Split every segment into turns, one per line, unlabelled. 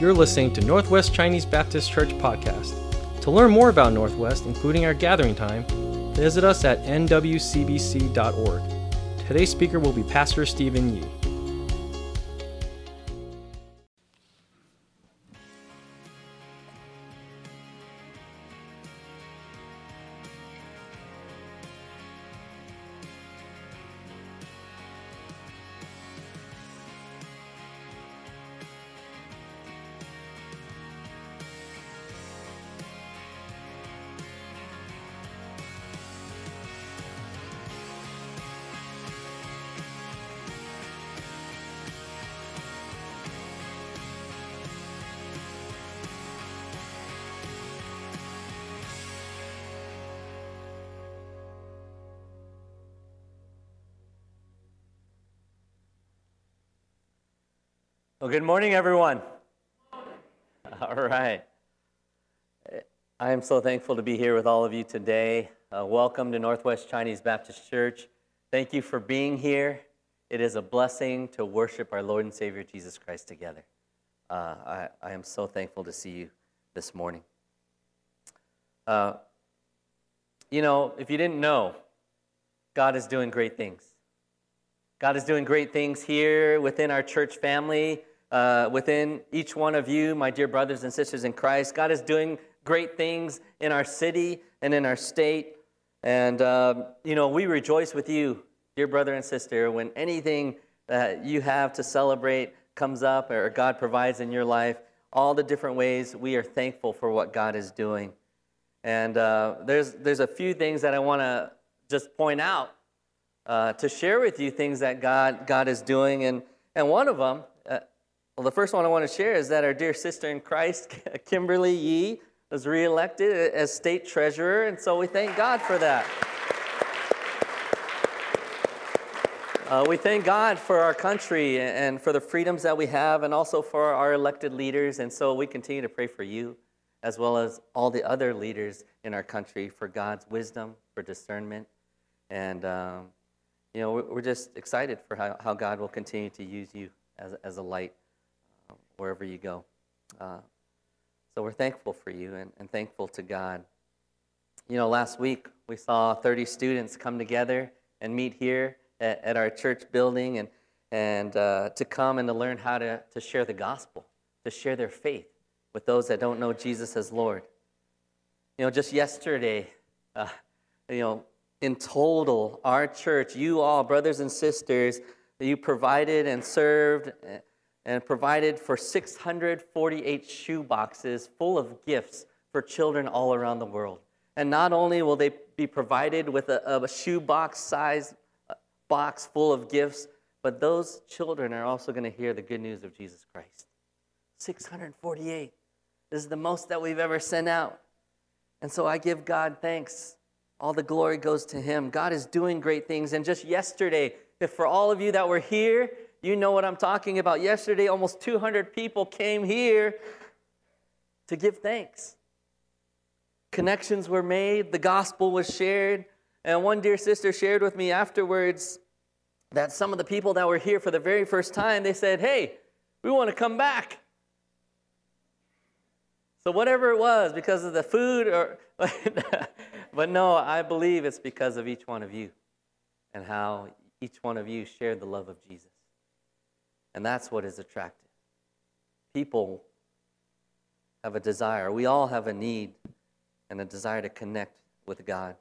You're listening to Northwest Chinese Baptist Church podcast. To learn more about Northwest, including our gathering time, visit us at nwcbc.org. Today's speaker will be Pastor Stephen Yee.
Well, good morning, everyone. All right. I am so thankful to be here with all of you today. Uh, welcome to Northwest Chinese Baptist Church. Thank you for being here. It is a blessing to worship our Lord and Savior Jesus Christ together. Uh, I, I, am so thankful to see you this morning. Uh, you know, if you didn't know, God is doing great things. God is doing great things here within our church family uh, within each one of you, my dear brothers and sisters in Christ. God is doing great things in our city and in our state. And, um, you know, we rejoice with you, dear brother and sister, when anything that you have to celebrate comes up or God provides in your life. All the different ways we are thankful for what God is doing. And uh, there's, there's a few things that I want to just point out uh, to share with you things that God, God is doing. And, and one of them well, the first one I want to share is that our dear sister in Christ, Kimberly Yee, was reelected as state treasurer, and so we thank God for that. Uh, we thank God for our country and for the freedoms that we have, and also for our elected leaders. And so we continue to pray for you, as well as all the other leaders in our country, for God's wisdom, for discernment. And, um, you know, we're just excited for how, how God will continue to use you as, as a light wherever you go. Uh, so we're thankful for you and, and thankful to God. You know, last week we saw 30 students come together and meet here at, at our church building and, and uh, to come and to learn how to, to share the gospel, to share their faith with those that don't know Jesus as Lord. You know, just yesterday, uh, you know, in total, our church, you all, brothers and sisters, you provided and served and provided for 648 shoe boxes full of gifts for children all around the world. And not only will they be provided with a, a shoe box size uh, box full of gifts, but those children are also going to hear the good news of Jesus Christ. 648. This is the most that we've ever sent out. And so I give God thanks. All the glory goes to Him. God is doing great things. And just yesterday, for all of you that were here you know what I'm talking about. Yesterday, almost 200 people came here to give thanks. Connections were made, the gospel was shared. And one dear sister shared with me afterwards that some of the people that were here for the very first time, they said, Hey, we want to come back. So, whatever it was, because of the food, or, but no, I believe it's because of each one of you and how each one of you shared the love of Jesus. And that's what is attractive. People have a desire. We all have a need and a desire to connect with God.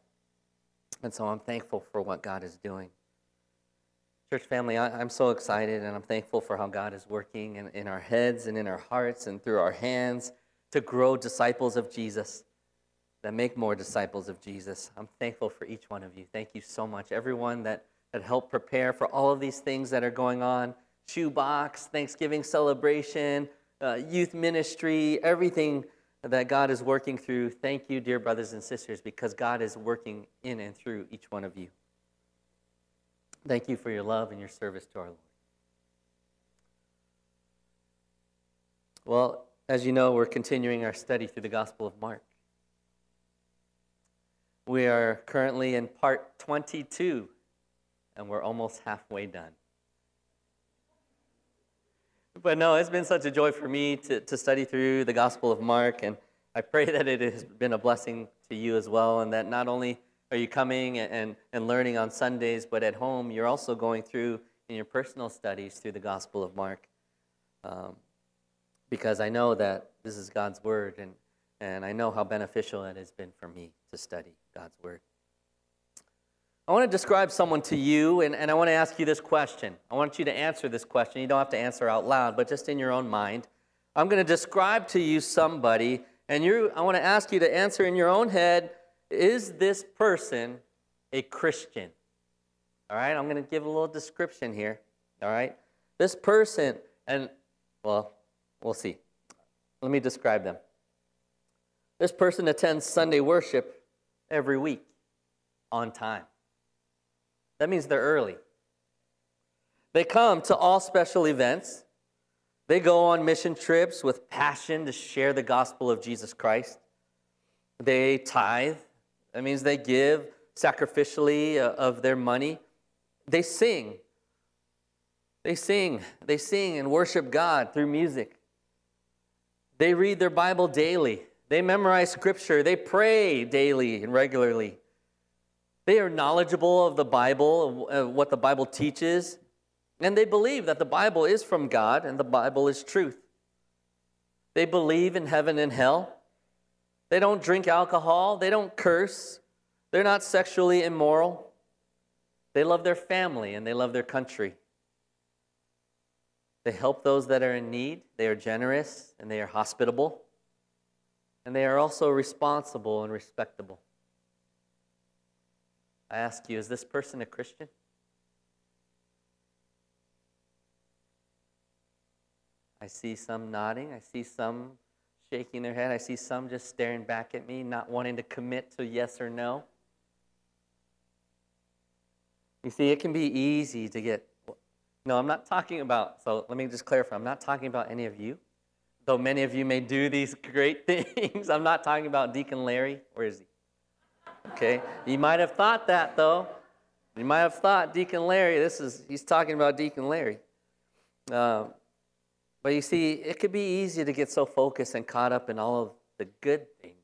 And so I'm thankful for what God is doing. Church family, I, am so excited and I'm thankful for how God is working in, in our heads and in our hearts and through our hands to grow disciples of Jesus, that make more disciples of Jesus. I'm thankful for each one of you. Thank you so much. Everyone that, that helped prepare for all of these things that are going on shoebox, Thanksgiving celebration, uh, youth ministry, everything that God is working through. Thank you, dear brothers and sisters, because God is working in and through each one of you. Thank you for your love and your service to our Lord. Well, as you know, we're continuing our study through the Gospel of Mark. We are currently in part 22, and we're almost halfway done. But no, it's been such a joy for me to, to study through the Gospel of Mark, and I pray that it has been a blessing to you as well, and that not only are you coming and, and learning on Sundays, but at home, you're also going through in your personal studies through the Gospel of Mark. Um, because I know that this is God's Word, and, and I know how beneficial it has been for me to study God's Word. I want to describe someone to you, and, and I want to ask you this question. I want you to answer this question. You don't have to answer out loud, but just in your own mind. I'm going to describe to you somebody, and you, I want to ask you to answer in your own head is this person a Christian? All right, I'm going to give a little description here. All right, this person, and well, we'll see. Let me describe them. This person attends Sunday worship every week on time. That means they're early. They come to all special events. They go on mission trips with passion to share the gospel of Jesus Christ. They tithe. That means they give sacrificially uh, of their money. They sing. They sing. They sing and worship God through music. They read their Bible daily. They memorize scripture. They pray daily and regularly. They are knowledgeable of the Bible, of what the Bible teaches, and they believe that the Bible is from God and the Bible is truth. They believe in heaven and hell. They don't drink alcohol. They don't curse. They're not sexually immoral. They love their family and they love their country. They help those that are in need. They are generous and they are hospitable. And they are also responsible and respectable. I ask you, is this person a Christian? I see some nodding. I see some shaking their head. I see some just staring back at me, not wanting to commit to yes or no. You see, it can be easy to get. No, I'm not talking about, so let me just clarify. I'm not talking about any of you, though many of you may do these great things. I'm not talking about Deacon Larry. Where is he? Okay, you might have thought that though. You might have thought Deacon Larry. This is he's talking about Deacon Larry. Uh, but you see, it could be easy to get so focused and caught up in all of the good things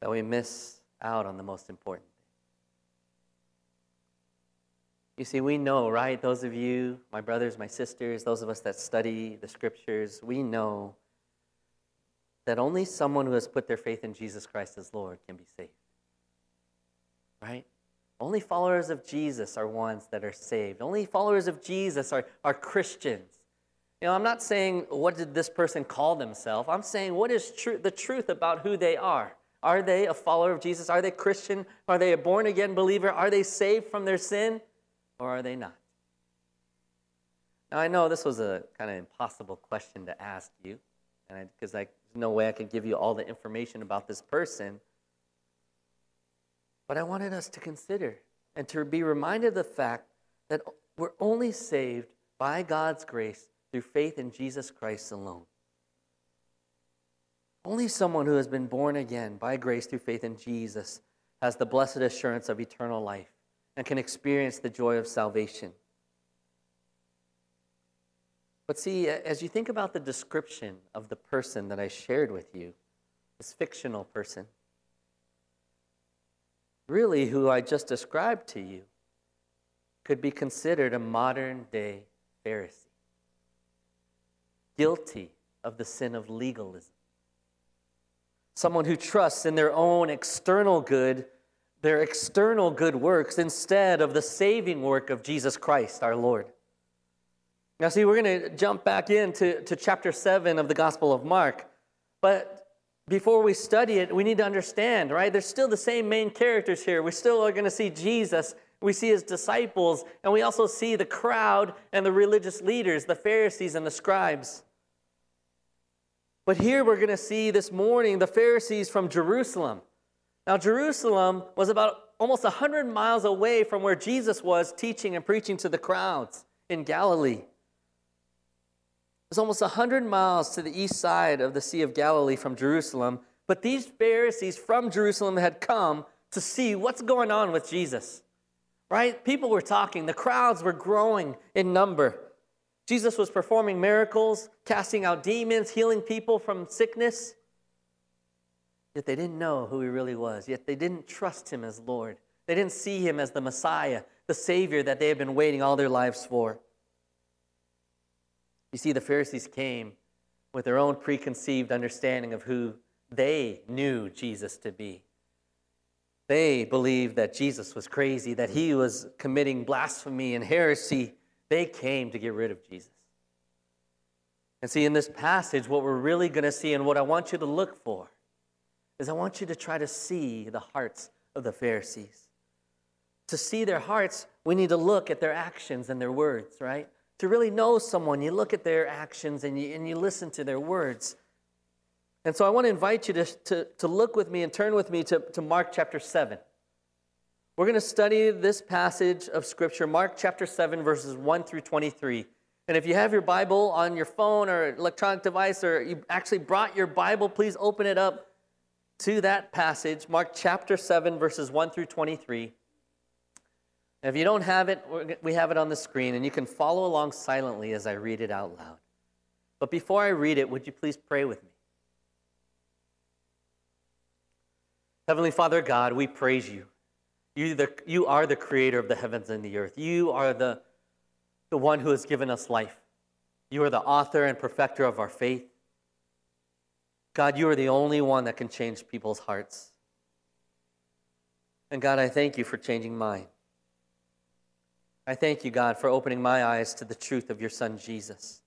that we miss out on the most important thing. You see, we know, right? Those of you, my brothers, my sisters, those of us that study the scriptures, we know that only someone who has put their faith in Jesus Christ as Lord can be saved. Right? Only followers of Jesus are ones that are saved. Only followers of Jesus are, are Christians. You know, I'm not saying what did this person call themselves. I'm saying what is tr- the truth about who they are. Are they a follower of Jesus? Are they Christian? Are they a born again believer? Are they saved from their sin? Or are they not? Now, I know this was a kind of impossible question to ask you, and because I, there's no way I could give you all the information about this person. But I wanted us to consider and to be reminded of the fact that we're only saved by God's grace through faith in Jesus Christ alone. Only someone who has been born again by grace through faith in Jesus has the blessed assurance of eternal life and can experience the joy of salvation. But see, as you think about the description of the person that I shared with you, this fictional person, really who I just described to you, could be considered a modern day Pharisee, guilty of the sin of legalism. Someone who trusts in their own external good, their external good works, instead of the saving work of Jesus Christ, our Lord. Now, see, we're going to jump back into to chapter 7 of the Gospel of Mark. But before we study it, we need to understand, right? There's still the same main characters here. We still are going to see Jesus. We see his disciples, and we also see the crowd and the religious leaders, the Pharisees and the scribes. But here we're going to see this morning the Pharisees from Jerusalem. Now, Jerusalem was about almost 100 miles away from where Jesus was teaching and preaching to the crowds in Galilee. It's almost 100 miles to the east side of the Sea of Galilee from Jerusalem. But these Pharisees from Jerusalem had come to see what's going on with Jesus. Right? People were talking, the crowds were growing in number. Jesus was performing miracles, casting out demons, healing people from sickness. Yet they didn't know who he really was. Yet they didn't trust him as Lord. They didn't see him as the Messiah, the Savior that they had been waiting all their lives for. You see, the Pharisees came with their own preconceived understanding of who they knew Jesus to be. They believed that Jesus was crazy, that he was committing blasphemy and heresy. They came to get rid of Jesus. And see, in this passage, what we're really going to see and what I want you to look for is I want you to try to see the hearts of the Pharisees. To see their hearts, we need to look at their actions and their words, right? To really know someone, you look at their actions and you, and you listen to their words. And so I want to invite you to, to, to look with me and turn with me to, to Mark chapter 7. We're going to study this passage of Scripture, Mark chapter 7, verses 1 through 23. And if you have your Bible on your phone or electronic device, or you actually brought your Bible, please open it up to that passage, Mark chapter 7, verses 1 through 23. If you don't have it, we have it on the screen, and you can follow along silently as I read it out loud. But before I read it, would you please pray with me? Heavenly Father God, we praise you. You, the, you are the creator of the heavens and the earth. You are the, the one who has given us life. You are the author and perfecter of our faith. God, you are the only one that can change people's hearts. And God, I thank you for changing mine. I thank you, God, for opening my eyes to the truth of your Son, Jesus.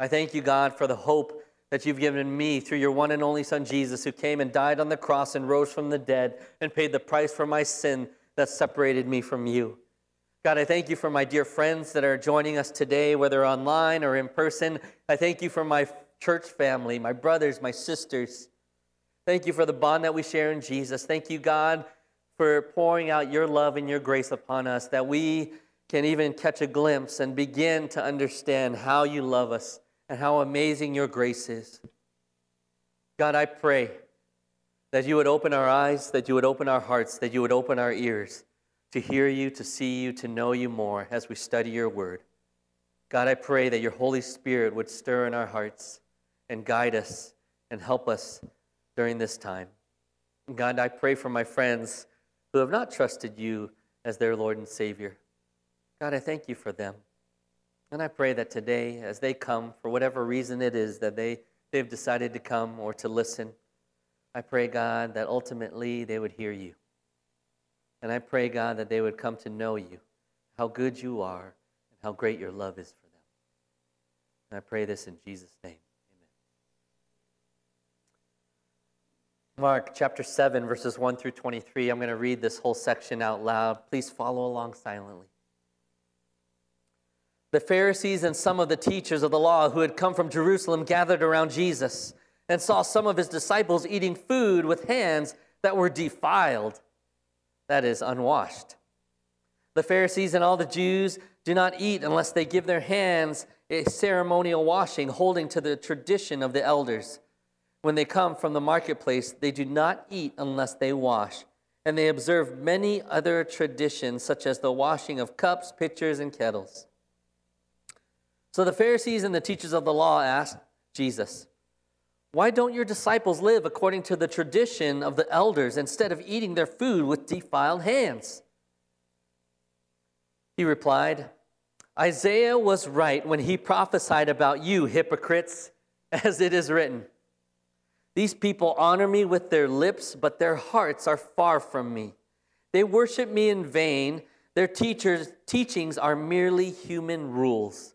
I thank you, God, for the hope that you've given me through your one and only Son, Jesus, who came and died on the cross and rose from the dead and paid the price for my sin that separated me from you. God, I thank you for my dear friends that are joining us today, whether online or in person. I thank you for my church family, my brothers, my sisters. Thank you for the bond that we share in Jesus. Thank you, God, for pouring out your love and your grace upon us, that we can even catch a glimpse and begin to understand how you love us and how amazing your grace is. God, I pray that you would open our eyes, that you would open our hearts, that you would open our ears to hear you, to see you, to know you more as we study your word. God, I pray that your Holy Spirit would stir in our hearts and guide us and help us during this time. God, I pray for my friends who have not trusted you as their Lord and Savior. God, I thank you for them. And I pray that today, as they come, for whatever reason it is that they, they've decided to come or to listen, I pray, God, that ultimately they would hear you. And I pray, God, that they would come to know you, how good you are, and how great your love is for them. And I pray this in Jesus' name. Amen. Mark chapter 7, verses 1 through 23. I'm going to read this whole section out loud. Please follow along silently the Pharisees and some of the teachers of the law who had come from Jerusalem gathered around Jesus and saw some of his disciples eating food with hands that were defiled, that is, unwashed. The Pharisees and all the Jews do not eat unless they give their hands a ceremonial washing, holding to the tradition of the elders. When they come from the marketplace, they do not eat unless they wash. And they observe many other traditions, such as the washing of cups, pitchers, and kettles. So the Pharisees and the teachers of the law asked Jesus, Why don't your disciples live according to the tradition of the elders instead of eating their food with defiled hands? He replied, Isaiah was right when he prophesied about you, hypocrites, as it is written. These people honor me with their lips, but their hearts are far from me. They worship me in vain. Their teachers' teachings are merely human rules.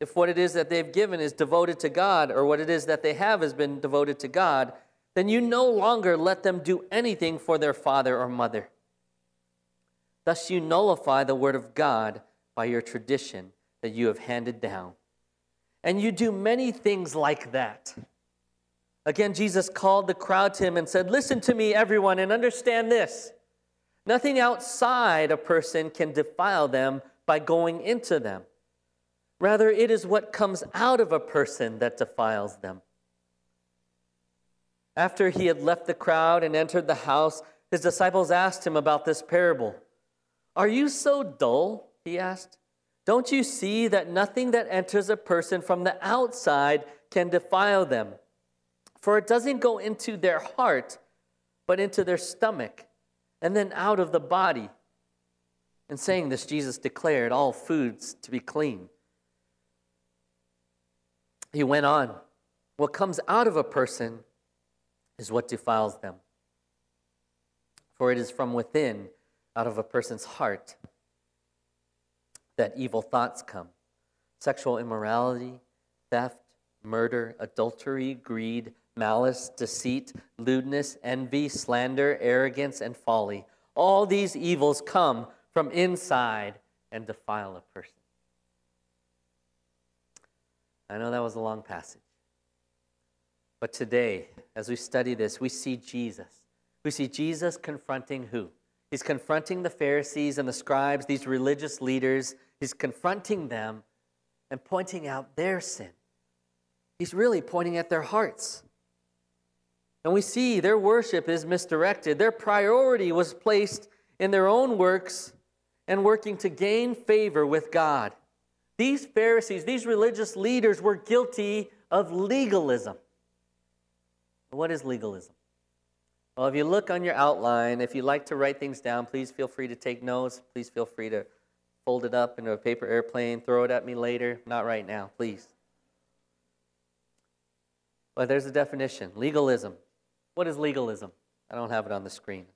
if what it is that they've given is devoted to God, or what it is that they have has been devoted to God, then you no longer let them do anything for their father or mother. Thus, you nullify the word of God by your tradition that you have handed down. and you do many things like that. Again, Jesus called the crowd to him and said, Listen to me, everyone, and understand this. Nothing outside a person can defile them by going into them. Rather, it is what comes out of a person that defiles them. After he had left the crowd and entered the house, his disciples asked him about this parable. Are you so dull? He asked. Don't you see that nothing that enters a person from the outside can defile them? For it doesn't go into their heart, but into their stomach, and then out of the body. In saying this, Jesus declared all foods to be clean. He went on, What comes out of a person is what defiles them. For it is from within, out of a person's heart, that evil thoughts come sexual immorality, theft, murder, adultery, greed, malice, deceit, lewdness, envy, slander, arrogance, and folly. All these evils come from inside and defile a person. I know that was a long passage. But today, as we study this, we see Jesus. We see Jesus confronting who? He's confronting the Pharisees and the scribes, these religious leaders. He's confronting them and pointing out their sin. He's really pointing at their hearts. And we see their worship is misdirected. Their priority was placed in their own works and working to gain favor with God. These Pharisees, these religious leaders, were guilty of legalism. What is legalism? Well, if you look on your outline, if you like to write things down, please feel free to take notes. Please feel free to fold it up into a paper airplane, throw it at me later. Not right now, please. But there's a definition legalism. What is legalism? I don't have it on the screen.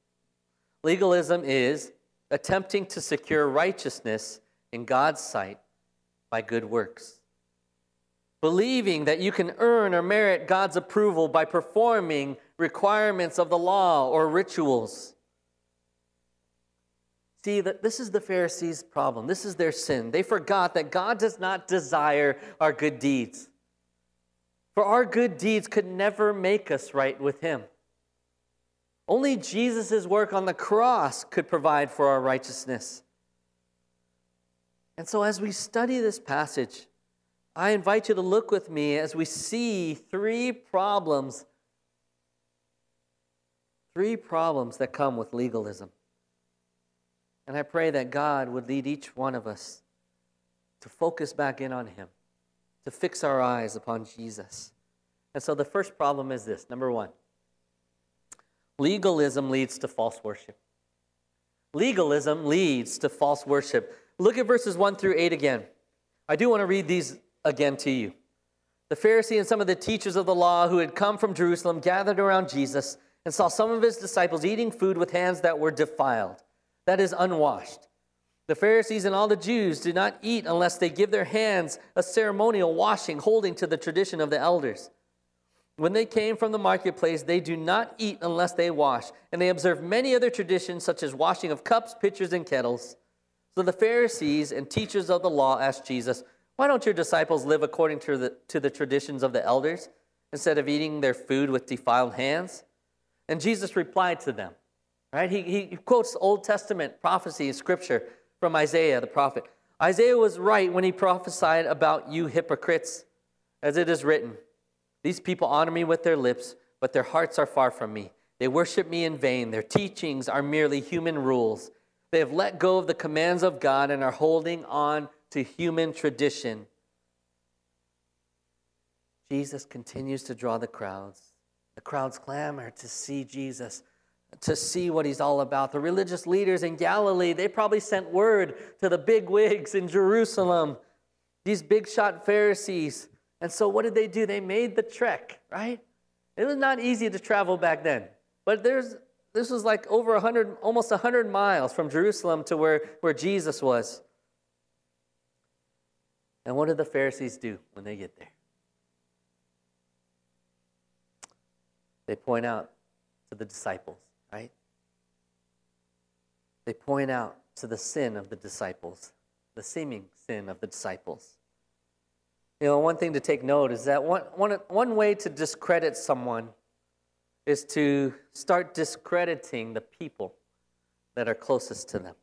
Legalism is attempting to secure righteousness in God's sight by good works. Believing that you can earn or merit God's approval by performing requirements of the law or rituals. See, that this is the Pharisees' problem. This is their sin. They forgot that God does not desire our good deeds. For our good deeds could never make us right with Him. Only Jesus' work on the cross could provide for our righteousness. And so, as we study this passage, I invite you to look with me as we see three problems. Three problems that come with legalism. And I pray that God would lead each one of us to focus back in on Him to fix our eyes upon Jesus. And so the first problem is this number one, legalism leads to false worship. Legalism leads to false worship. Look at verses 1 through 8 again. I do want to read these again to you. The Pharisee and some of the teachers of the law who had come from Jerusalem gathered around Jesus and saw some of his disciples eating food with hands that were defiled, that is, unwashed. The Pharisees and all the Jews do not eat unless they give their hands a ceremonial washing, holding to the tradition of the elders. When they came from the marketplace, they do not eat unless they wash, and they observe many other traditions, such as washing of cups, pitchers, and kettles. So the Pharisees and teachers of the law asked Jesus, Why don't your disciples live according to the, to the traditions of the elders, instead of eating their food with defiled hands? And Jesus replied to them. Right? He, he quotes Old Testament prophecy, and scripture from Isaiah the prophet. Isaiah was right when he prophesied about you hypocrites, as it is written These people honor me with their lips, but their hearts are far from me. They worship me in vain. Their teachings are merely human rules. They have let go of the commands of God and are holding on to human tradition. Jesus continues to draw the crowds. The crowds clamor to see Jesus to see what he's all about. The religious leaders in Galilee, they probably sent word to the big wigs in Jerusalem, these big shot Pharisees. And so what did they do? They made the trek, right? It was not easy to travel back then. But there's this was like over 100 almost 100 miles from Jerusalem to where, where Jesus was. And what did the Pharisees do when they get there? They point out to the disciples right? They point out to the sin of the disciples, the seeming sin of the disciples. You know, one thing to take note is that one, one, one way to discredit someone is to start discrediting the people that are closest to them.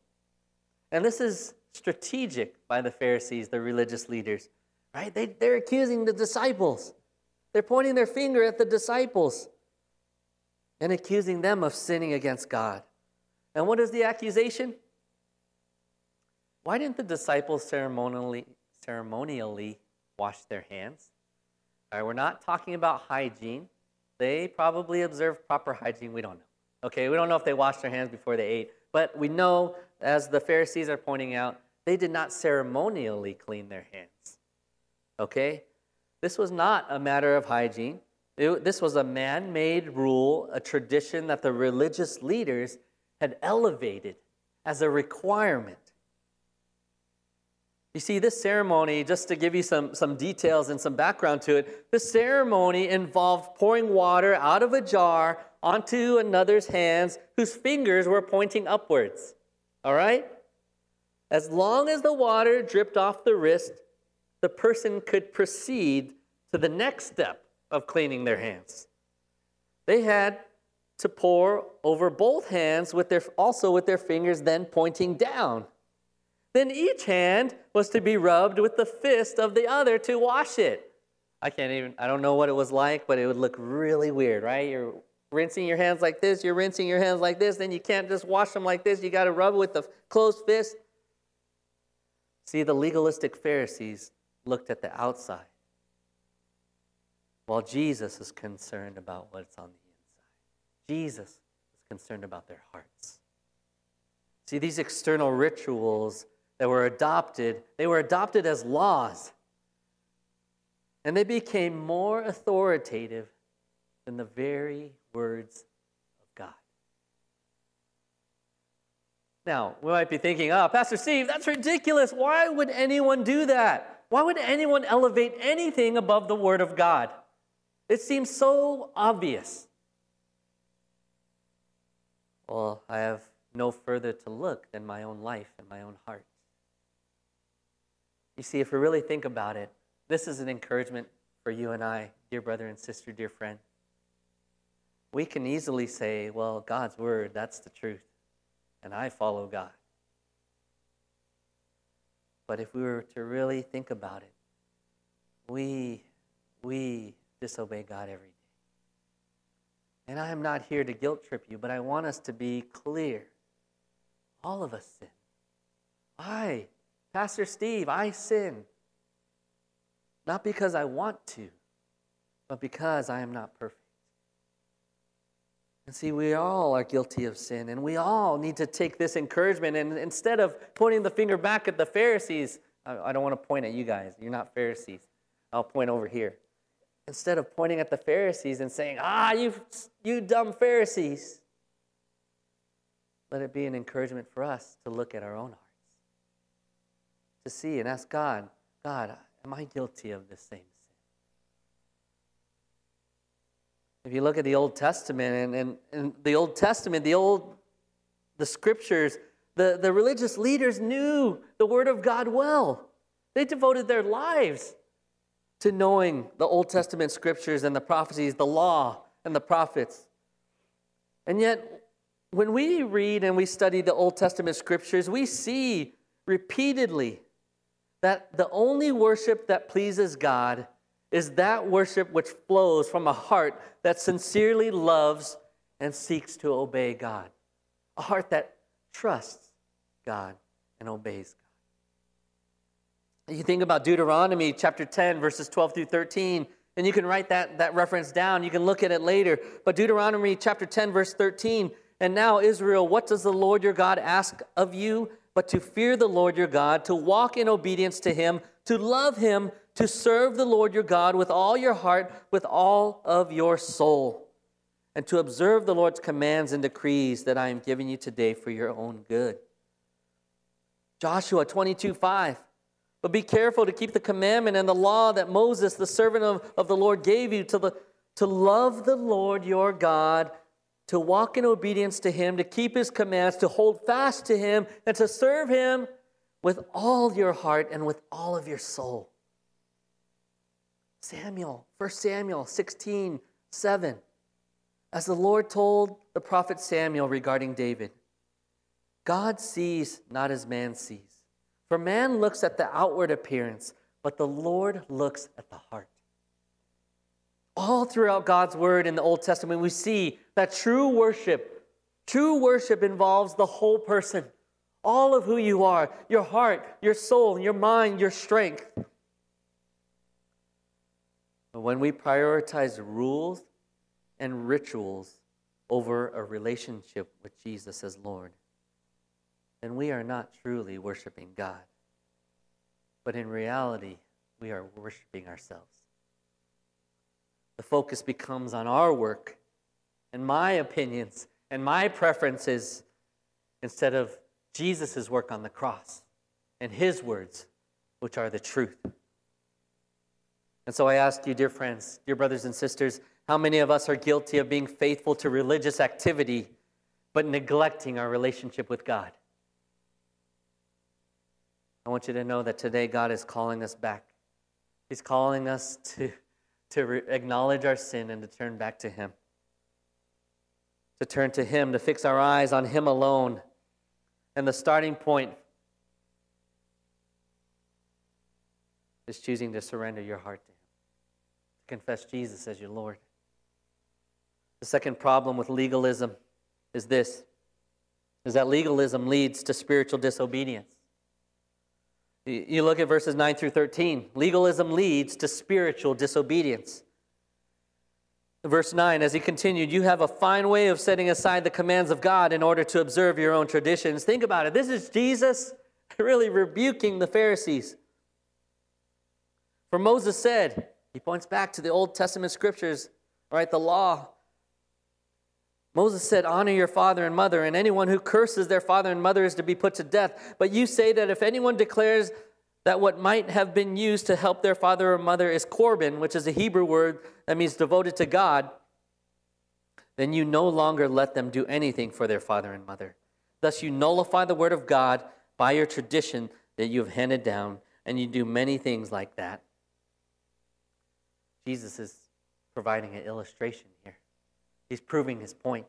And this is strategic by the Pharisees, the religious leaders, right? They, they're accusing the disciples. They're pointing their finger at the disciples and accusing them of sinning against God. And what is the accusation? Why didn't the disciples ceremonially, ceremonially wash their hands? All right, we're not talking about hygiene. They probably observed proper hygiene. We don't know. Okay, we don't know if they washed their hands before they ate. But we know, as the Pharisees are pointing out, they did not ceremonially clean their hands. Okay? This was not a matter of hygiene. It, this was a man made rule, a tradition that the religious leaders had elevated as a requirement. You see, this ceremony, just to give you some, some details and some background to it, the ceremony involved pouring water out of a jar onto another's hands whose fingers were pointing upwards. All right? As long as the water dripped off the wrist, the person could proceed to the next step of cleaning their hands. They had to pour over both hands with their also with their fingers then pointing down. Then each hand was to be rubbed with the fist of the other to wash it. I can't even I don't know what it was like, but it would look really weird, right? You're rinsing your hands like this, you're rinsing your hands like this, then you can't just wash them like this. You got to rub with the closed fist. See, the legalistic Pharisees looked at the outside, while Jesus is concerned about what's on the inside. Jesus is concerned about their hearts. See, these external rituals that were adopted, they were adopted as laws. And they became more authoritative than the very words of God. Now, we might be thinking, oh, Pastor Steve, that's ridiculous. Why would anyone do that? Why would anyone elevate anything above the Word of God? It seems so obvious. Well, I have no further to look than my own life and my own heart. You see, if we really think about it, this is an encouragement for you and I, dear brother and sister, dear friend. We can easily say, well, God's word, that's the truth, and I follow God. But if we were to really think about it, we, we disobey God every day. And I am not here to guilt trip you, but I want us to be clear. All of us sin. I, Pastor Steve, I sin. Not because I want to, but because I am not perfect. And see, we all are guilty of sin, and we all need to take this encouragement. And instead of pointing the finger back at the Pharisees, I, don't want to point at you guys. You're not Pharisees. I'll point over here. Instead of pointing at the Pharisees and saying, ah, you, you dumb Pharisees, let it be an encouragement for us to look at our own to see and ask God, God, am I guilty of the same sin? If you look at the Old Testament and, and, and the Old Testament, the old the scriptures, the, the religious leaders knew the Word of God well. They devoted their lives to knowing the Old Testament scriptures and the prophecies, the law and the prophets. And yet, when we read and we study the Old Testament scriptures, we see repeatedly that the only worship that pleases God is that worship which flows from a heart that sincerely loves and seeks to obey God. A heart that trusts God and obeys God. You think about Deuteronomy chapter 10, verses 12 through 13, and you can write that, that reference down. You can look at it later. But Deuteronomy chapter 10, verse 13, and now, Israel, what does the Lord your God ask of you? But to fear the Lord your God, to walk in obedience to him, to love him, to serve the Lord your God with all your heart, with all of your soul, and to observe the Lord's commands and decrees that I am giving you today for your own good. Joshua 22 5. But be careful to keep the commandment and the law that Moses, the servant of, of the Lord, gave you to, the, to love the Lord your God, to walk in obedience to him, to keep his commands, to hold fast to him, and to serve him with all your heart and with all of your soul. Samuel, 1 Samuel 16, 7. As the Lord told the prophet Samuel regarding David, God sees not as man sees. For man looks at the outward appearance, but the Lord looks at the heart. All throughout God's word in the Old Testament, we see that true worship, true worship involves the whole person, all of who you are, your heart, your soul, your mind, your strength. But when we prioritize rules and rituals over a relationship with Jesus as Lord, then we are not truly worshiping God. But in reality, we are worshiping ourselves. The focus becomes on our work and my opinions and my preferences instead of Jesus' work on the cross and his words, which are the truth. And so I ask you, dear friends, dear brothers and sisters, how many of us are guilty of being faithful to religious activity but neglecting our relationship with God? I want you to know that today God is calling us back. He's calling us to, to re- acknowledge our sin and to turn back to Him. To turn to Him, to fix our eyes on Him alone. And the starting point is choosing to surrender your heart to Him, to confess Jesus as your Lord. The second problem with legalism is this is that legalism leads to spiritual disobedience. You look at verses 9 through 13. Legalism leads to spiritual disobedience. Verse 9, as he continued, you have a fine way of setting aside the commands of God in order to observe your own traditions. Think about it. This is Jesus really rebuking the Pharisees. For Moses said, he points back to the Old Testament scriptures, right, the law. Moses said, Honor your father and mother, and anyone who curses their father and mother is to be put to death. But you say that if anyone declares that what might have been used to help their father or mother is korban, which is a Hebrew word that means devoted to God, then you no longer let them do anything for their father and mother. Thus, you nullify the word of God by your tradition that you have handed down, and you do many things like that. Jesus is providing an illustration here. He's proving his point.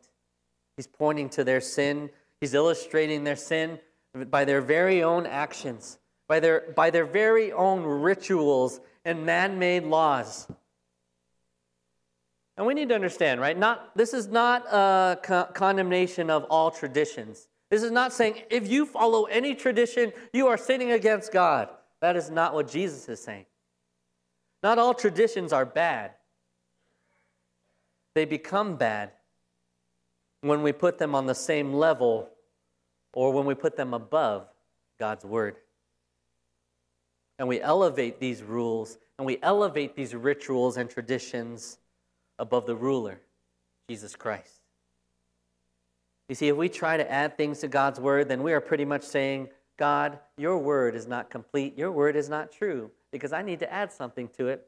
He's pointing to their sin, he's illustrating their sin by their very own actions, by their, by their very own rituals and man made laws. And we need to understand, right? Not, this is not a co- condemnation of all traditions. This is not saying if you follow any tradition, you are sinning against God. That is not what Jesus is saying. Not all traditions are bad they become bad when we put them on the same level or when we put them above God's word. And we elevate these rules and we elevate these rituals and traditions above the ruler, Jesus Christ. You see, if we try to add things to God's word, then we are pretty much saying, God, your word is not complete. Your word is not true because I need to add something to it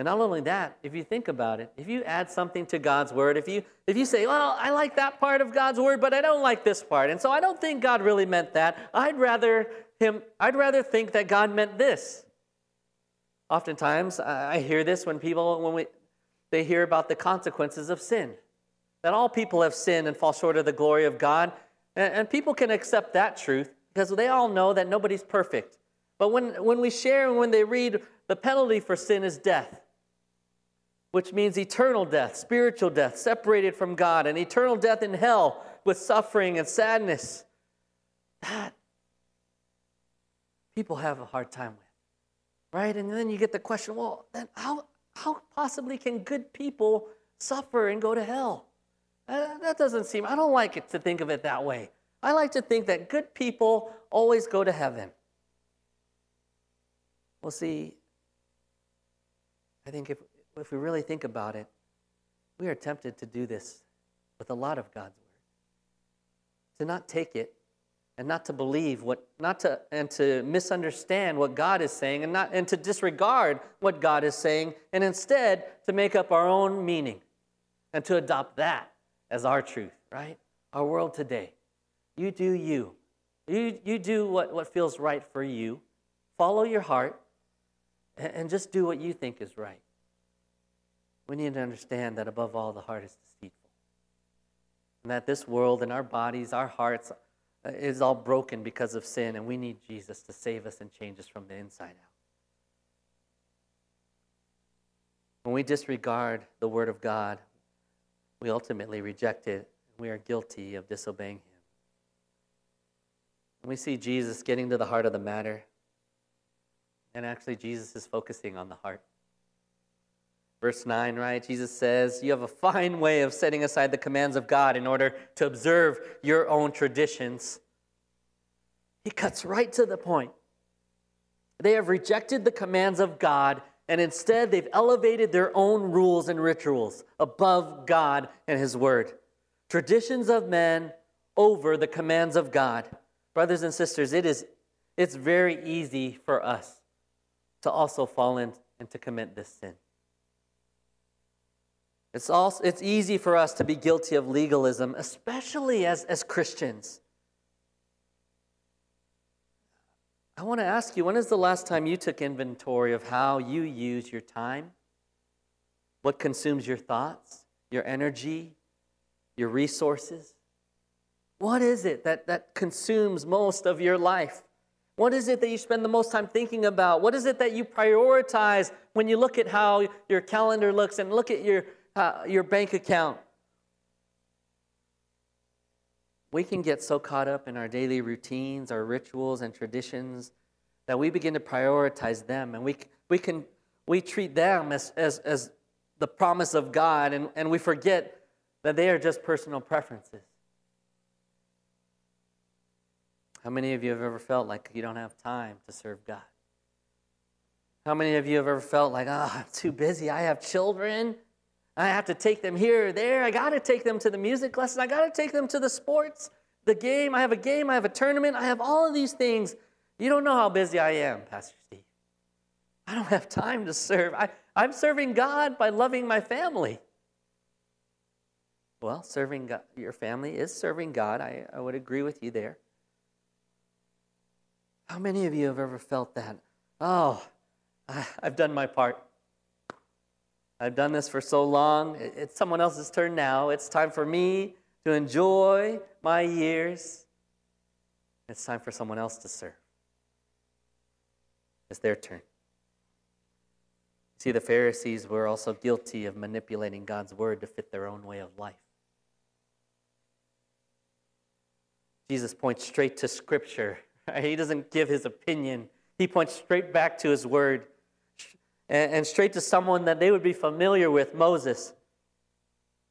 and not only that, if you think about it, if you add something to God's word, if you if you say, "Well, I like that part of God's word, but I don't like this part." And so I don't think God really meant that. I'd rather him I'd rather think that God meant this. Oftentimes, I hear this when people when we they hear about the consequences of sin. That all people have sinned and fall short of the glory of God. And, and people can accept that truth because they all know that nobody's perfect. But when, when we share and when they read, the penalty for sin is death which means eternal death, spiritual death, separated from God, and eternal death in hell with suffering and sadness. That people have a hard time with, right? And then you get the question well, then how, how possibly can good people suffer and go to hell? Uh, that doesn't seem, I don't like it to think of it that way. I like to think that good people always go to heaven. Well, see, I think if if we really think about it, we are tempted to do this with a lot of God's word. To not take it and not to believe what not to and to misunderstand what God is saying and not and to disregard what God is saying and instead to make up our own meaning and to adopt that as our truth, right? Our world today. You do you. You, you do what, what feels right for you. Follow your heart and, and just do what you think is right. We need to understand that above all, the heart is deceitful. And that this world and our bodies, our hearts, uh, is all broken because of sin, and we need Jesus to save us and change us from the inside out. When we disregard the Word of God, we ultimately reject it. We are guilty of disobeying Him. We see Jesus getting to the heart of the matter, and actually, Jesus is focusing on the heart. Verse 9, right? Jesus says, You have a fine way of setting aside the commands of God in order to observe your own traditions. He cuts right to the point. They have rejected the commands of God, and instead they've elevated their own rules and rituals above God and His Word. Traditions of men over the commands of God. Brothers and sisters, it is it's very easy for us to also fall in and to commit this sin. It's, also, it's easy for us to be guilty of legalism, especially as, as Christians. I want to ask you when is the last time you took inventory of how you use your time? What consumes your thoughts, your energy, your resources? What is it that, that consumes most of your life? What is it that you spend the most time thinking about? What is it that you prioritize when you look at how your calendar looks and look at your uh, your bank account. We can get so caught up in our daily routines, our rituals, and traditions that we begin to prioritize them and we, we, can, we treat them as, as, as the promise of God and, and we forget that they are just personal preferences. How many of you have ever felt like you don't have time to serve God? How many of you have ever felt like, oh, I'm too busy? I have children. I have to take them here or there. I got to take them to the music lesson. I got to take them to the sports, the game. I have a game. I have a tournament. I have all of these things. You don't know how busy I am, Pastor Steve. I don't have time to serve. I, I'm serving God by loving my family. Well, serving God, your family is serving God. I, I would agree with you there. How many of you have ever felt that? Oh, I, I've done my part. I've done this for so long. It's someone else's turn now. It's time for me to enjoy my years. It's time for someone else to serve. It's their turn. See, the Pharisees were also guilty of manipulating God's word to fit their own way of life. Jesus points straight to Scripture. He doesn't give his opinion, he points straight back to his word and, and straight to someone that they would be familiar with Moses.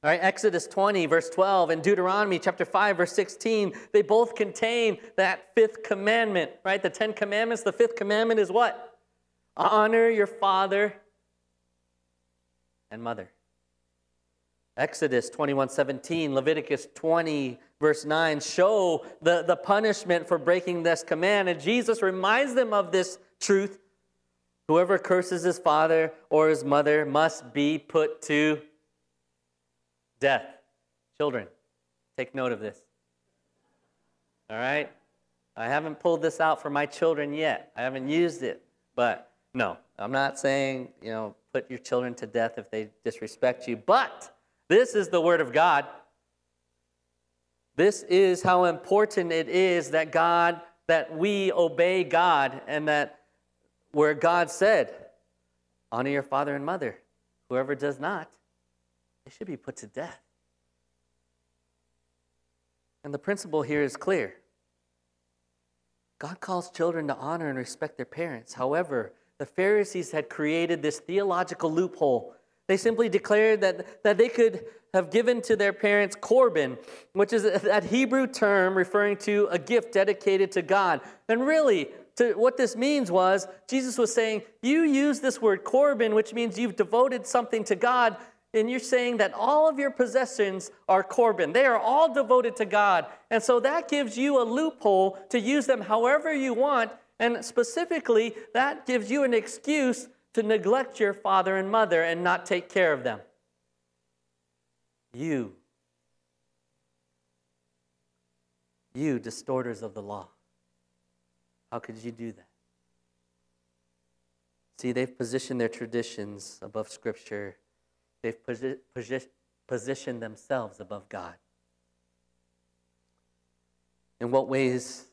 All right, Exodus 20, verse 12, and Deuteronomy chapter 5, verse 16, they both contain that fifth commandment, right? The Ten Commandments. The fifth commandment is what? Honor your father and mother. Exodus 21, 17, Leviticus 20, verse 9 show the, the punishment for breaking this command. And Jesus reminds them of this truth Whoever curses his father or his mother must be put to death. Children, take note of this. All right? I haven't pulled this out for my children yet. I haven't used it. But no, I'm not saying, you know, put your children to death if they disrespect you. But this is the Word of God. This is how important it is that God, that we obey God and that where God said, Honor your father and mother. Whoever does not, they should be put to death. And the principle here is clear. God calls children to honor and respect their parents. However, the Pharisees had created this theological loophole. They simply declared that, that they could have given to their parents korban, which is that Hebrew term referring to a gift dedicated to God. And really, to what this means was Jesus was saying, You use this word korban, which means you've devoted something to God, and you're saying that all of your possessions are korban. They are all devoted to God. And so that gives you a loophole to use them however you want. And specifically, that gives you an excuse to neglect your father and mother and not take care of them. You, you distorters of the law. How could you do that? See, they've positioned their traditions above Scripture, they've posi- posi- positioned themselves above God. In what ways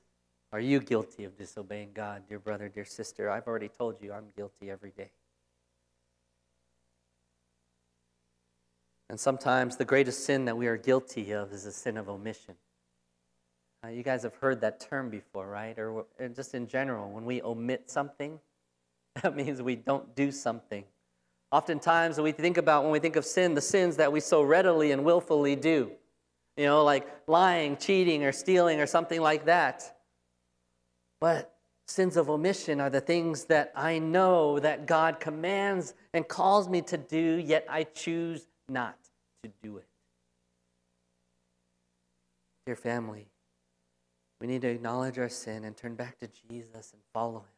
are you guilty of disobeying God, dear brother, dear sister? I've already told you I'm guilty every day. And sometimes the greatest sin that we are guilty of is a sin of omission. Uh, you guys have heard that term before, right? Or, or just in general, when we omit something, that means we don't do something. Oftentimes, we think about, when we think of sin, the sins that we so readily and willfully do, you know, like lying, cheating, or stealing, or something like that. But sins of omission are the things that I know that God commands and calls me to do, yet I choose not to do it. Dear family, we need to acknowledge our sin and turn back to Jesus and follow him.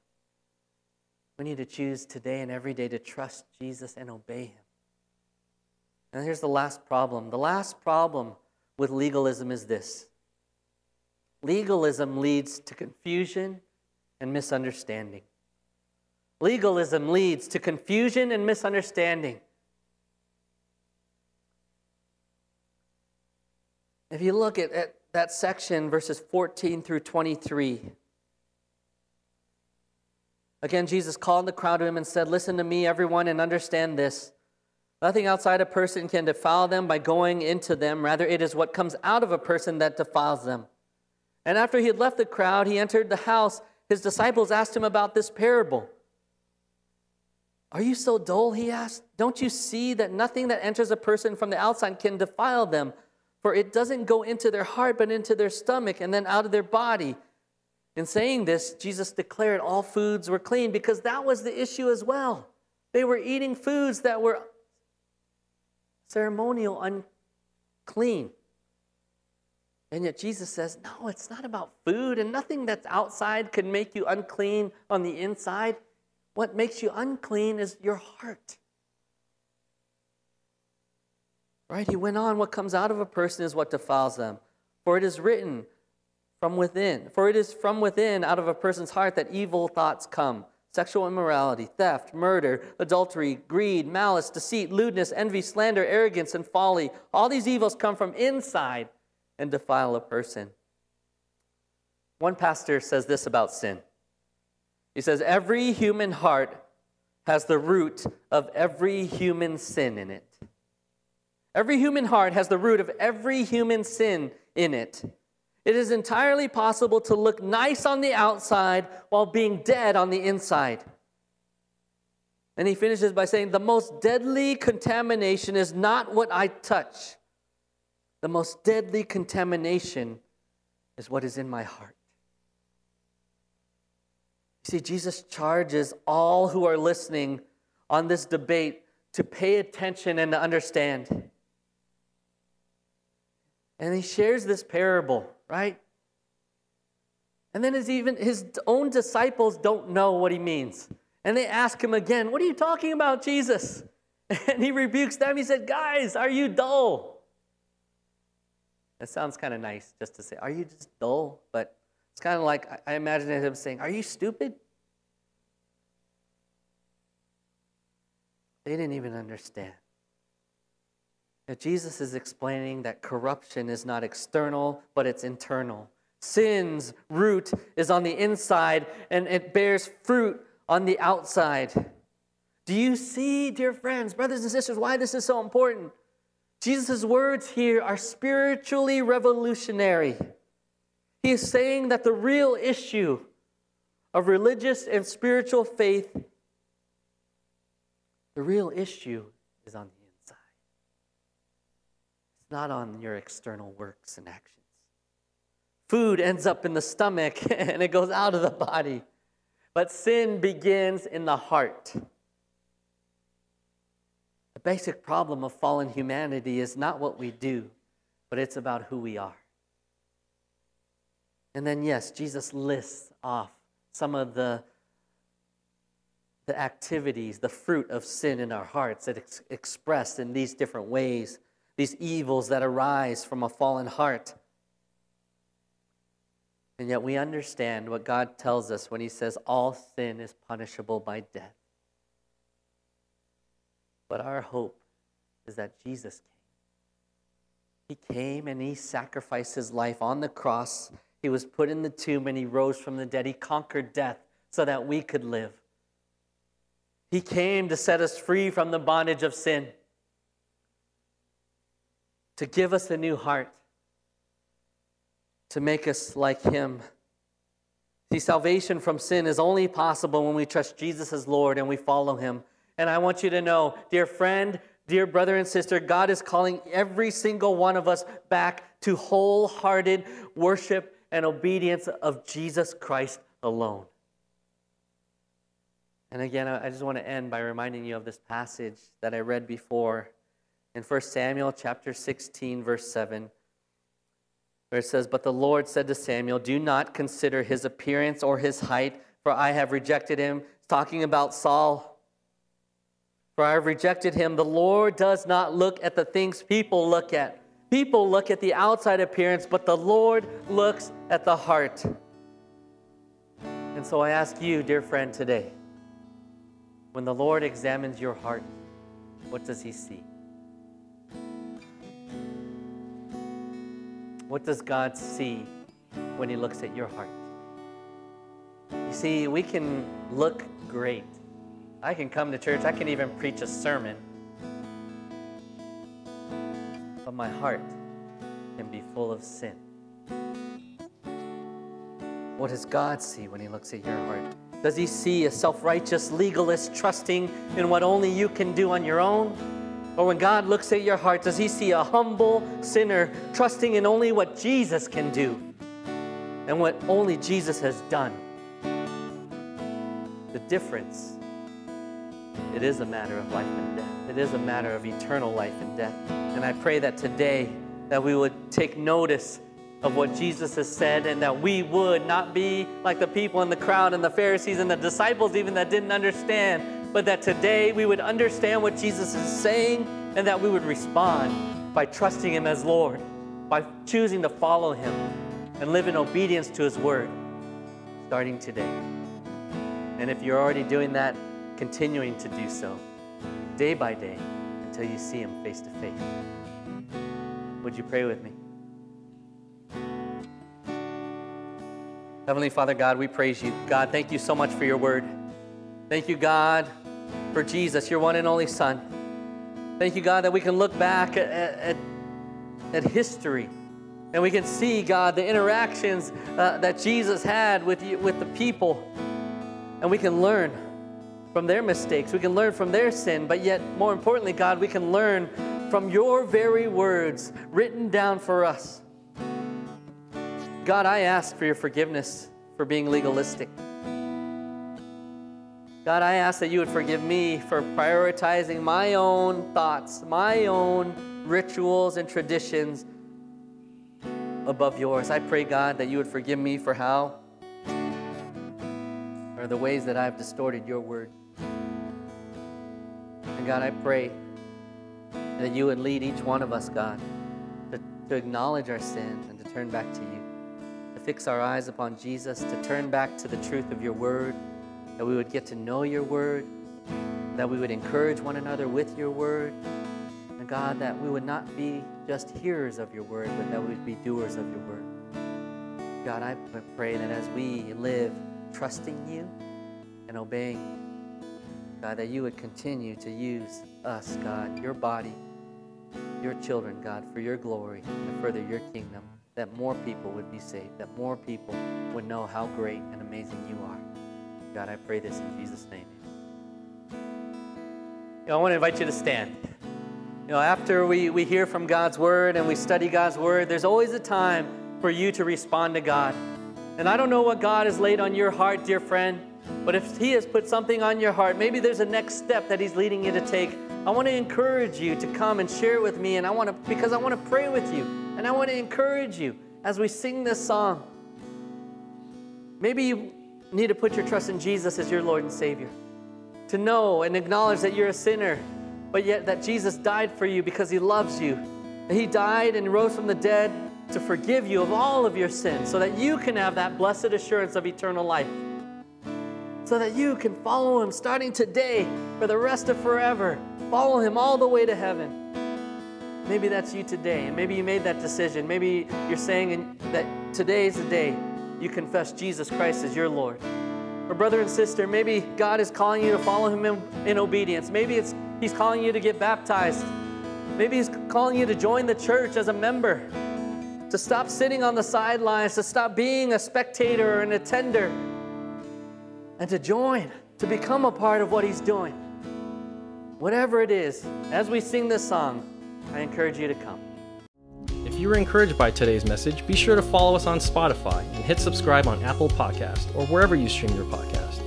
We need to choose today and every day to trust Jesus and obey him. And here's the last problem. The last problem with legalism is this legalism leads to confusion and misunderstanding. Legalism leads to confusion and misunderstanding. If you look at, at that section, verses 14 through 23, again, Jesus called the crowd to him and said, Listen to me, everyone, and understand this. Nothing outside a person can defile them by going into them. Rather, it is what comes out of a person that defiles them. And after he had left the crowd, he entered the house. His disciples asked him about this parable. Are you so dull? He asked. Don't you see that nothing that enters a person from the outside can defile them? For it doesn't go into their heart, but into their stomach and then out of their body. In saying this, Jesus declared all foods were clean because that was the issue as well. They were eating foods that were ceremonial unclean. And yet Jesus says, no, it's not about food, and nothing that's outside can make you unclean on the inside. What makes you unclean is your heart. Right? He went on, what comes out of a person is what defiles them. For it is written from within, for it is from within, out of a person's heart, that evil thoughts come sexual immorality, theft, murder, adultery, greed, malice, deceit, lewdness, envy, slander, arrogance, and folly. All these evils come from inside and defile a person. One pastor says this about sin. He says, Every human heart has the root of every human sin in it. Every human heart has the root of every human sin in it. It is entirely possible to look nice on the outside while being dead on the inside. And he finishes by saying, The most deadly contamination is not what I touch. The most deadly contamination is what is in my heart. You see, Jesus charges all who are listening on this debate to pay attention and to understand. And he shares this parable, right? And then his, even his own disciples don't know what he means. And they ask him again, What are you talking about, Jesus? And he rebukes them. He said, Guys, are you dull? That sounds kind of nice just to say, Are you just dull? But it's kind of like I imagine him saying, Are you stupid? They didn't even understand. Now, Jesus is explaining that corruption is not external, but it's internal. Sin's root is on the inside and it bears fruit on the outside. Do you see, dear friends, brothers and sisters, why this is so important? Jesus' words here are spiritually revolutionary. He is saying that the real issue of religious and spiritual faith, the real issue is on the. Not on your external works and actions. Food ends up in the stomach and it goes out of the body. But sin begins in the heart. The basic problem of fallen humanity is not what we do, but it's about who we are. And then, yes, Jesus lists off some of the, the activities, the fruit of sin in our hearts that ex- expressed in these different ways, these evils that arise from a fallen heart. And yet we understand what God tells us when He says all sin is punishable by death. But our hope is that Jesus came. He came and he sacrificed his life on the cross. He was put in the tomb and he rose from the dead. He conquered death so that we could live. He came to set us free from the bondage of sin, to give us a new heart, to make us like him. See, salvation from sin is only possible when we trust Jesus as Lord and we follow him. And I want you to know, dear friend, dear brother and sister, God is calling every single one of us back to wholehearted worship and obedience of Jesus Christ alone. And again, I just want to end by reminding you of this passage that I read before in 1 Samuel chapter 16 verse 7 where it says, But the Lord said to Samuel, Do not consider his appearance or his height, for I have rejected him. It's talking about Saul. For I have rejected him. The Lord does not look at the things people look at. People look at the outside appearance, but the Lord looks at the heart. And so I ask you, dear friend, today, when the Lord examines your heart, what does he see? What does God see when he looks at your heart? You see, we can look great I can come to church, I can even preach a sermon. But my heart can be full of sin. What does God see when He looks at your heart? Does He see a self righteous legalist trusting in what only you can do on your own? Or when God looks at your heart, does He see a humble sinner trusting in only what Jesus can do and what only Jesus has done? The difference it is a matter of life and death. It is a matter of eternal life and death. And I pray that today that we would take notice of what Jesus has said and that we would not be like the people in the crowd and the Pharisees and the disciples even that didn't understand, but that today we would understand what Jesus is saying and that we would respond by trusting him as Lord, by choosing to follow him and live in obedience to his word starting today. And if you're already doing that, continuing to do so day by day until you see Him face to face. Would you pray with me? Heavenly Father God, we praise you. God, thank you so much for your word. Thank you, God, for Jesus, your one and only Son. Thank you, God, that we can look back at, at, at history and we can see, God, the interactions uh, that Jesus had with, you, with the people, and we can learn from their mistakes. We can learn from their sin, but yet, more importantly, God, we can learn from your very words written down for us. God, I ask for your forgiveness for being legalistic. God, I ask that you would forgive me for prioritizing my own thoughts, my own rituals and traditions above yours. I pray, God, that you would forgive me for how or the ways that I've distorted your word. And God, I pray that you would lead each one of us, God, to, to acknowledge our sin and to turn back to you, to fix our eyes upon Jesus, to turn back to the truth of your word, that we would get to know your word, that we would encourage one another with your word, and God, that we would not be just hearers of your word, but that we would be doers of your word. God, I pray that as we live trusting you and obeying God, that you would continue to use us, God, your body, your children, God, for your glory and further your kingdom, that more people would be saved, that more people would know how great and amazing you are. God, I pray this in Jesus' name. You know, I want to invite you to stand. You know, after we, we hear from God's word and we study God's word, there's always a time for you to respond to God. And I don't know what God has laid on your heart, dear friend. But if He has put something on your heart, maybe there's a next step that He's leading you to take. I want to encourage you to come and share with me, and I want to because I want to pray with you, and I want to encourage you as we sing this song. Maybe you need to put your trust in Jesus as your Lord and Savior, to know and acknowledge that you're a sinner, but yet that Jesus died for you because He loves you. That He died and rose from the dead to forgive you of all of your sins so that you can have that blessed assurance of eternal life. so that you can follow him starting today for the rest of forever. Follow him all the way to heaven. Maybe that's you today, and maybe you made that decision. Maybe you're saying that today is the day you confess Jesus Christ as your Lord. Or brother and sister, maybe God is calling you to follow him in, in obedience. Maybe it's he's calling you to get baptized. Maybe he's calling you to join the church as a member, to stop sitting on the sidelines, to stop being a spectator or an attender, and to join, to become a part of what he's doing. Whatever it is, as we sing this song, I encourage you to come.
If you were encouraged by today's message, be sure to follow us on Spotify and hit subscribe on Apple Podcast or wherever you stream your podcast.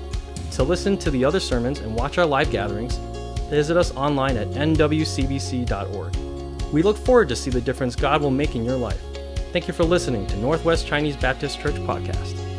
To listen to the other sermons and watch our live gatherings, visit us online at nwcbc.org. We look forward to see the difference God will make in your life. Thank you for listening to Northwest Chinese Baptist Church Podcast.